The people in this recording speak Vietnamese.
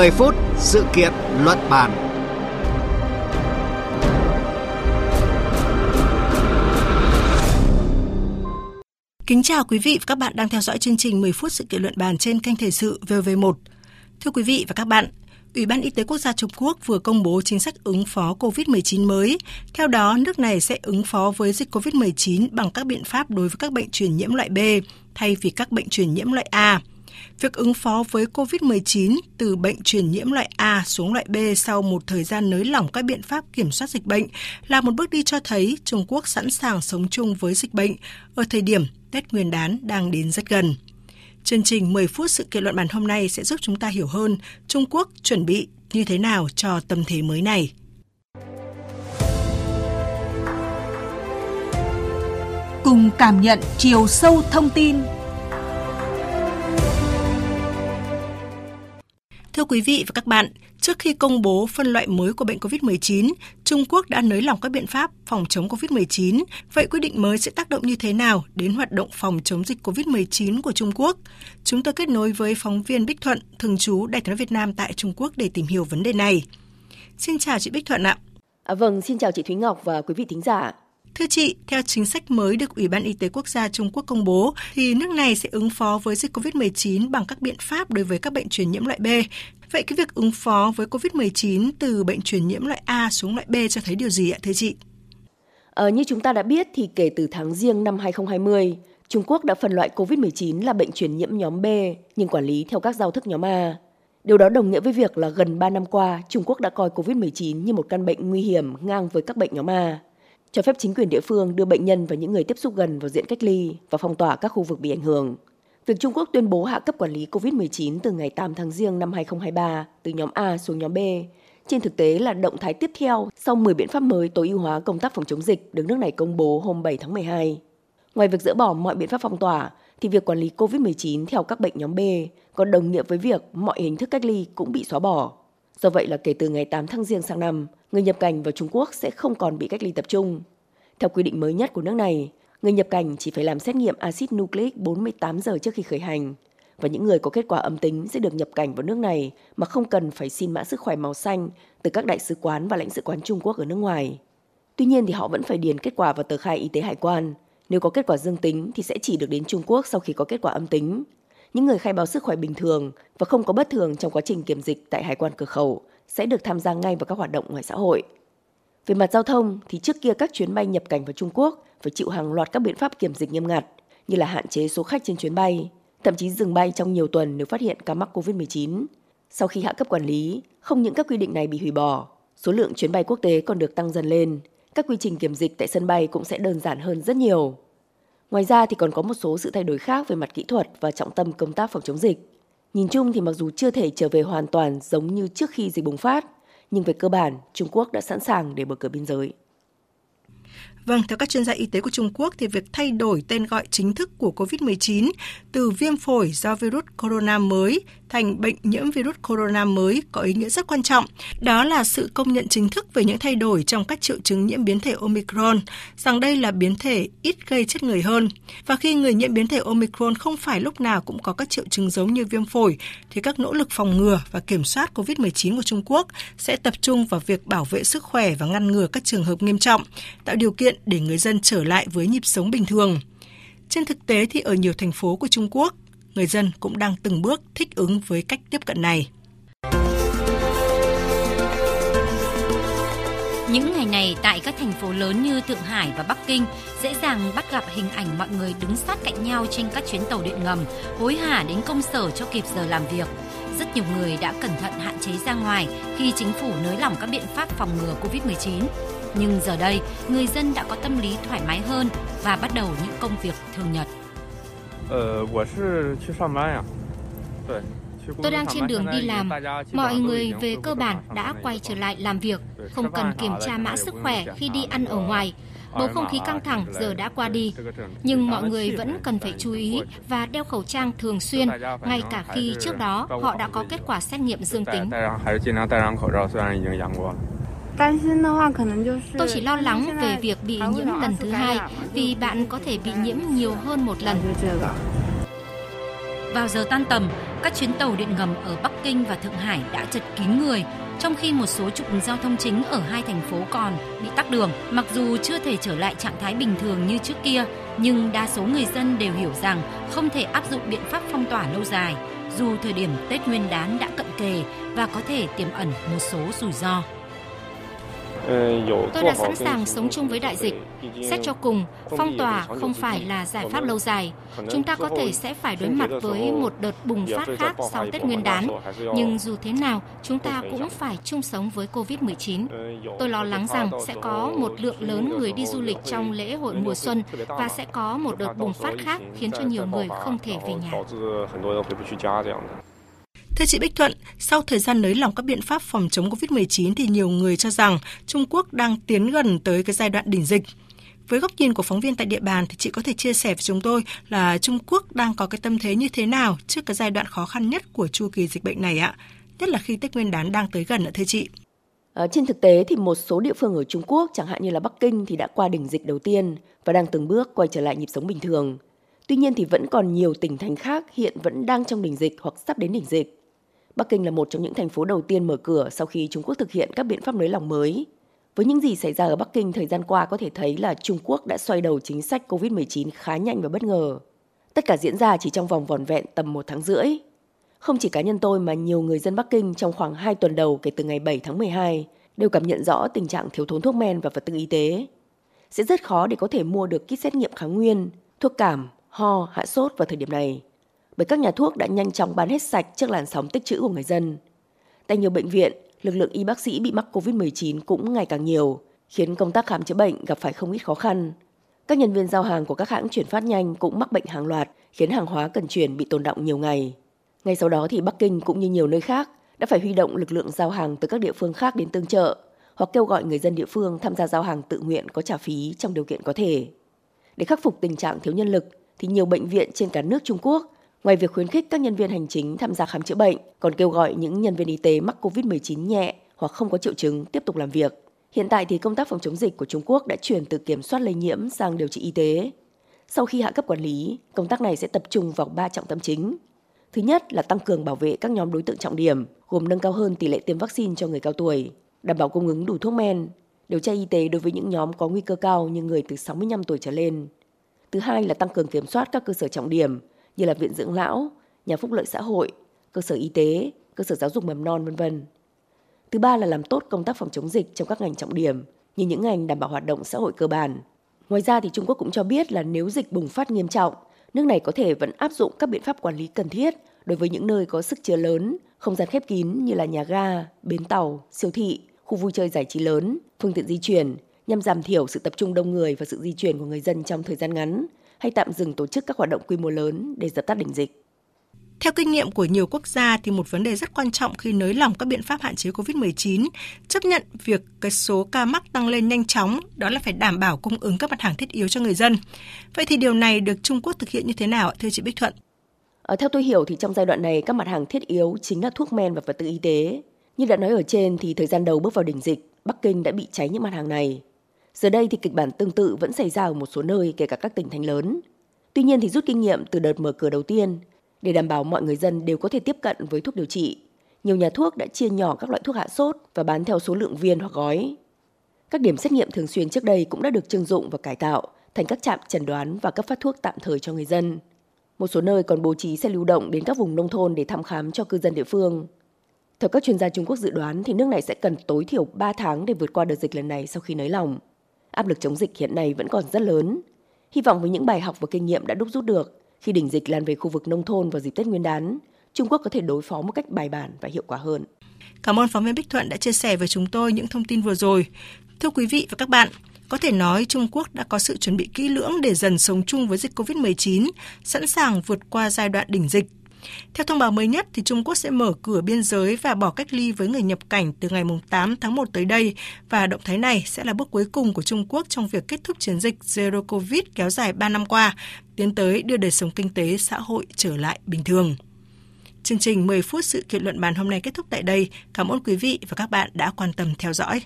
10 phút sự kiện luận bàn. Kính chào quý vị và các bạn đang theo dõi chương trình 10 phút sự kiện luận bàn trên kênh Thời sự VV1. Thưa quý vị và các bạn, Ủy ban Y tế Quốc gia Trung Quốc vừa công bố chính sách ứng phó COVID-19 mới. Theo đó, nước này sẽ ứng phó với dịch COVID-19 bằng các biện pháp đối với các bệnh truyền nhiễm loại B thay vì các bệnh truyền nhiễm loại A. Việc ứng phó với COVID-19 từ bệnh truyền nhiễm loại A xuống loại B sau một thời gian nới lỏng các biện pháp kiểm soát dịch bệnh là một bước đi cho thấy Trung Quốc sẵn sàng sống chung với dịch bệnh ở thời điểm Tết Nguyên đán đang đến rất gần. Chương trình 10 phút sự kiện luận bàn hôm nay sẽ giúp chúng ta hiểu hơn Trung Quốc chuẩn bị như thế nào cho tâm thế mới này. Cùng cảm nhận chiều sâu thông tin Thưa quý vị và các bạn, trước khi công bố phân loại mới của bệnh COVID-19, Trung Quốc đã nới lỏng các biện pháp phòng chống COVID-19. Vậy quyết định mới sẽ tác động như thế nào đến hoạt động phòng chống dịch COVID-19 của Trung Quốc? Chúng tôi kết nối với phóng viên Bích Thuận, thường trú Đại tiếng Việt Nam tại Trung Quốc để tìm hiểu vấn đề này. Xin chào chị Bích Thuận ạ. À, vâng, xin chào chị Thúy Ngọc và quý vị thính giả. Thưa chị, theo chính sách mới được Ủy ban Y tế Quốc gia Trung Quốc công bố, thì nước này sẽ ứng phó với dịch COVID-19 bằng các biện pháp đối với các bệnh truyền nhiễm loại B. Vậy cái việc ứng phó với COVID-19 từ bệnh truyền nhiễm loại A xuống loại B cho thấy điều gì ạ thưa chị? Ờ, như chúng ta đã biết thì kể từ tháng riêng năm 2020, Trung Quốc đã phân loại COVID-19 là bệnh truyền nhiễm nhóm B nhưng quản lý theo các giao thức nhóm A. Điều đó đồng nghĩa với việc là gần 3 năm qua, Trung Quốc đã coi COVID-19 như một căn bệnh nguy hiểm ngang với các bệnh nhóm A cho phép chính quyền địa phương đưa bệnh nhân và những người tiếp xúc gần vào diện cách ly và phong tỏa các khu vực bị ảnh hưởng. Việc Trung Quốc tuyên bố hạ cấp quản lý COVID-19 từ ngày 8 tháng Giêng năm 2023 từ nhóm A xuống nhóm B trên thực tế là động thái tiếp theo sau 10 biện pháp mới tối ưu hóa công tác phòng chống dịch được nước này công bố hôm 7 tháng 12. Ngoài việc dỡ bỏ mọi biện pháp phong tỏa, thì việc quản lý COVID-19 theo các bệnh nhóm B còn đồng nghĩa với việc mọi hình thức cách ly cũng bị xóa bỏ. Do vậy là kể từ ngày 8 tháng Giêng sang năm, người nhập cảnh vào Trung Quốc sẽ không còn bị cách ly tập trung. Theo quy định mới nhất của nước này, người nhập cảnh chỉ phải làm xét nghiệm axit nucleic 48 giờ trước khi khởi hành và những người có kết quả âm tính sẽ được nhập cảnh vào nước này mà không cần phải xin mã sức khỏe màu xanh từ các đại sứ quán và lãnh sự quán Trung Quốc ở nước ngoài. Tuy nhiên thì họ vẫn phải điền kết quả vào tờ khai y tế hải quan. Nếu có kết quả dương tính thì sẽ chỉ được đến Trung Quốc sau khi có kết quả âm tính. Những người khai báo sức khỏe bình thường và không có bất thường trong quá trình kiểm dịch tại hải quan cửa khẩu sẽ được tham gia ngay vào các hoạt động ngoài xã hội. Về mặt giao thông thì trước kia các chuyến bay nhập cảnh vào Trung Quốc phải chịu hàng loạt các biện pháp kiểm dịch nghiêm ngặt như là hạn chế số khách trên chuyến bay, thậm chí dừng bay trong nhiều tuần nếu phát hiện ca mắc COVID-19. Sau khi hạ cấp quản lý, không những các quy định này bị hủy bỏ, số lượng chuyến bay quốc tế còn được tăng dần lên, các quy trình kiểm dịch tại sân bay cũng sẽ đơn giản hơn rất nhiều. Ngoài ra thì còn có một số sự thay đổi khác về mặt kỹ thuật và trọng tâm công tác phòng chống dịch. Nhìn chung thì mặc dù chưa thể trở về hoàn toàn giống như trước khi dịch bùng phát, nhưng về cơ bản, Trung Quốc đã sẵn sàng để mở cửa biên giới. Vâng, theo các chuyên gia y tế của Trung Quốc thì việc thay đổi tên gọi chính thức của COVID-19 từ viêm phổi do virus corona mới thành bệnh nhiễm virus corona mới có ý nghĩa rất quan trọng. Đó là sự công nhận chính thức về những thay đổi trong các triệu chứng nhiễm biến thể Omicron, rằng đây là biến thể ít gây chết người hơn. Và khi người nhiễm biến thể Omicron không phải lúc nào cũng có các triệu chứng giống như viêm phổi, thì các nỗ lực phòng ngừa và kiểm soát COVID-19 của Trung Quốc sẽ tập trung vào việc bảo vệ sức khỏe và ngăn ngừa các trường hợp nghiêm trọng, tạo điều kiện để người dân trở lại với nhịp sống bình thường. Trên thực tế thì ở nhiều thành phố của Trung Quốc, người dân cũng đang từng bước thích ứng với cách tiếp cận này. Những ngày này tại các thành phố lớn như Thượng Hải và Bắc Kinh dễ dàng bắt gặp hình ảnh mọi người đứng sát cạnh nhau trên các chuyến tàu điện ngầm, hối hả đến công sở cho kịp giờ làm việc. Rất nhiều người đã cẩn thận hạn chế ra ngoài khi chính phủ nới lỏng các biện pháp phòng ngừa Covid-19. Nhưng giờ đây, người dân đã có tâm lý thoải mái hơn và bắt đầu những công việc thường nhật. Tôi đang trên đường đi làm. Mọi người về cơ bản đã quay trở lại làm việc, không cần kiểm tra mã sức khỏe khi đi ăn ở ngoài. Bầu không khí căng thẳng giờ đã qua đi, nhưng mọi người vẫn cần phải chú ý và đeo khẩu trang thường xuyên, ngay cả khi trước đó họ đã có kết quả xét nghiệm dương tính. Tôi chỉ lo lắng về việc bị nhiễm lần thứ hai vì bạn có thể bị nhiễm nhiều hơn một lần. Vào giờ tan tầm, Các chuyến tàu điện ngầm ở Bắc Kinh và Thượng Hải đã chật kín người, trong khi một số trục giao thông chính ở hai thành phố còn bị tắc đường. Mặc dù chưa thể trở lại trạng thái bình thường như trước kia, nhưng đa số người dân đều hiểu rằng không thể áp dụng biện pháp phong tỏa lâu dài, dù thời điểm Tết Nguyên đán đã cận kề và có thể tiềm ẩn một số rủi ro. Tôi đã sẵn sàng sống chung với đại dịch. Xét cho cùng, phong tỏa không phải là giải pháp lâu dài. Chúng ta có thể sẽ phải đối mặt với một đợt bùng phát khác sau Tết Nguyên đán. Nhưng dù thế nào, chúng ta cũng phải chung sống với COVID-19. Tôi lo lắng rằng sẽ có một lượng lớn người đi du lịch trong lễ hội mùa xuân và sẽ có một đợt bùng phát khác khiến cho nhiều người không thể về nhà. Thưa chị Bích Thuận, sau thời gian nới lỏng các biện pháp phòng chống COVID-19 thì nhiều người cho rằng Trung Quốc đang tiến gần tới cái giai đoạn đỉnh dịch. Với góc nhìn của phóng viên tại địa bàn thì chị có thể chia sẻ với chúng tôi là Trung Quốc đang có cái tâm thế như thế nào trước cái giai đoạn khó khăn nhất của chu kỳ dịch bệnh này ạ? Nhất là khi Tết Nguyên đán đang tới gần ạ thưa chị. À, trên thực tế thì một số địa phương ở Trung Quốc, chẳng hạn như là Bắc Kinh thì đã qua đỉnh dịch đầu tiên và đang từng bước quay trở lại nhịp sống bình thường. Tuy nhiên thì vẫn còn nhiều tỉnh thành khác hiện vẫn đang trong đỉnh dịch hoặc sắp đến đỉnh dịch. Bắc Kinh là một trong những thành phố đầu tiên mở cửa sau khi Trung Quốc thực hiện các biện pháp nới lỏng mới. Với những gì xảy ra ở Bắc Kinh thời gian qua có thể thấy là Trung Quốc đã xoay đầu chính sách COVID-19 khá nhanh và bất ngờ. Tất cả diễn ra chỉ trong vòng vòn vẹn tầm một tháng rưỡi. Không chỉ cá nhân tôi mà nhiều người dân Bắc Kinh trong khoảng 2 tuần đầu kể từ ngày 7 tháng 12 đều cảm nhận rõ tình trạng thiếu thốn thuốc men và vật tư y tế. Sẽ rất khó để có thể mua được kit xét nghiệm kháng nguyên, thuốc cảm, ho, hạ sốt vào thời điểm này bởi các nhà thuốc đã nhanh chóng bán hết sạch trước làn sóng tích trữ của người dân. Tại nhiều bệnh viện, lực lượng y bác sĩ bị mắc COVID-19 cũng ngày càng nhiều, khiến công tác khám chữa bệnh gặp phải không ít khó khăn. Các nhân viên giao hàng của các hãng chuyển phát nhanh cũng mắc bệnh hàng loạt, khiến hàng hóa cần chuyển bị tồn động nhiều ngày. Ngay sau đó thì Bắc Kinh cũng như nhiều nơi khác đã phải huy động lực lượng giao hàng từ các địa phương khác đến tương trợ hoặc kêu gọi người dân địa phương tham gia giao hàng tự nguyện có trả phí trong điều kiện có thể. Để khắc phục tình trạng thiếu nhân lực thì nhiều bệnh viện trên cả nước Trung Quốc Ngoài việc khuyến khích các nhân viên hành chính tham gia khám chữa bệnh, còn kêu gọi những nhân viên y tế mắc COVID-19 nhẹ hoặc không có triệu chứng tiếp tục làm việc. Hiện tại thì công tác phòng chống dịch của Trung Quốc đã chuyển từ kiểm soát lây nhiễm sang điều trị y tế. Sau khi hạ cấp quản lý, công tác này sẽ tập trung vào ba trọng tâm chính. Thứ nhất là tăng cường bảo vệ các nhóm đối tượng trọng điểm, gồm nâng cao hơn tỷ lệ tiêm vaccine cho người cao tuổi, đảm bảo cung ứng đủ thuốc men, điều tra y tế đối với những nhóm có nguy cơ cao như người từ 65 tuổi trở lên. Thứ hai là tăng cường kiểm soát các cơ sở trọng điểm, như là viện dưỡng lão, nhà phúc lợi xã hội, cơ sở y tế, cơ sở giáo dục mầm non vân vân. Thứ ba là làm tốt công tác phòng chống dịch trong các ngành trọng điểm như những ngành đảm bảo hoạt động xã hội cơ bản. Ngoài ra thì Trung Quốc cũng cho biết là nếu dịch bùng phát nghiêm trọng, nước này có thể vẫn áp dụng các biện pháp quản lý cần thiết đối với những nơi có sức chứa lớn, không gian khép kín như là nhà ga, bến tàu, siêu thị, khu vui chơi giải trí lớn, phương tiện di chuyển nhằm giảm thiểu sự tập trung đông người và sự di chuyển của người dân trong thời gian ngắn, hay tạm dừng tổ chức các hoạt động quy mô lớn để dập tắt đỉnh dịch. Theo kinh nghiệm của nhiều quốc gia thì một vấn đề rất quan trọng khi nới lỏng các biện pháp hạn chế COVID-19, chấp nhận việc cái số ca mắc tăng lên nhanh chóng, đó là phải đảm bảo cung ứng các mặt hàng thiết yếu cho người dân. Vậy thì điều này được Trung Quốc thực hiện như thế nào thưa chị Bích Thuận? Ở ờ, theo tôi hiểu thì trong giai đoạn này các mặt hàng thiết yếu chính là thuốc men và vật tư y tế. Như đã nói ở trên thì thời gian đầu bước vào đỉnh dịch, Bắc Kinh đã bị cháy những mặt hàng này. Giờ đây thì kịch bản tương tự vẫn xảy ra ở một số nơi, kể cả các tỉnh thành lớn. Tuy nhiên thì rút kinh nghiệm từ đợt mở cửa đầu tiên, để đảm bảo mọi người dân đều có thể tiếp cận với thuốc điều trị. Nhiều nhà thuốc đã chia nhỏ các loại thuốc hạ sốt và bán theo số lượng viên hoặc gói. Các điểm xét nghiệm thường xuyên trước đây cũng đã được trưng dụng và cải tạo thành các trạm chẩn đoán và cấp phát thuốc tạm thời cho người dân. Một số nơi còn bố trí xe lưu động đến các vùng nông thôn để thăm khám cho cư dân địa phương. Theo các chuyên gia Trung Quốc dự đoán thì nước này sẽ cần tối thiểu 3 tháng để vượt qua đợt dịch lần này sau khi nới lỏng. Áp lực chống dịch hiện nay vẫn còn rất lớn. Hy vọng với những bài học và kinh nghiệm đã đúc rút được, khi đỉnh dịch lan về khu vực nông thôn vào dịp Tết Nguyên đán, Trung Quốc có thể đối phó một cách bài bản và hiệu quả hơn. Cảm ơn phóng viên Bích Thuận đã chia sẻ với chúng tôi những thông tin vừa rồi. Thưa quý vị và các bạn, có thể nói Trung Quốc đã có sự chuẩn bị kỹ lưỡng để dần sống chung với dịch COVID-19, sẵn sàng vượt qua giai đoạn đỉnh dịch theo thông báo mới nhất, thì Trung Quốc sẽ mở cửa biên giới và bỏ cách ly với người nhập cảnh từ ngày 8 tháng 1 tới đây và động thái này sẽ là bước cuối cùng của Trung Quốc trong việc kết thúc chiến dịch Zero Covid kéo dài 3 năm qua, tiến tới đưa đời sống kinh tế xã hội trở lại bình thường. Chương trình 10 phút sự kiện luận bàn hôm nay kết thúc tại đây. Cảm ơn quý vị và các bạn đã quan tâm theo dõi.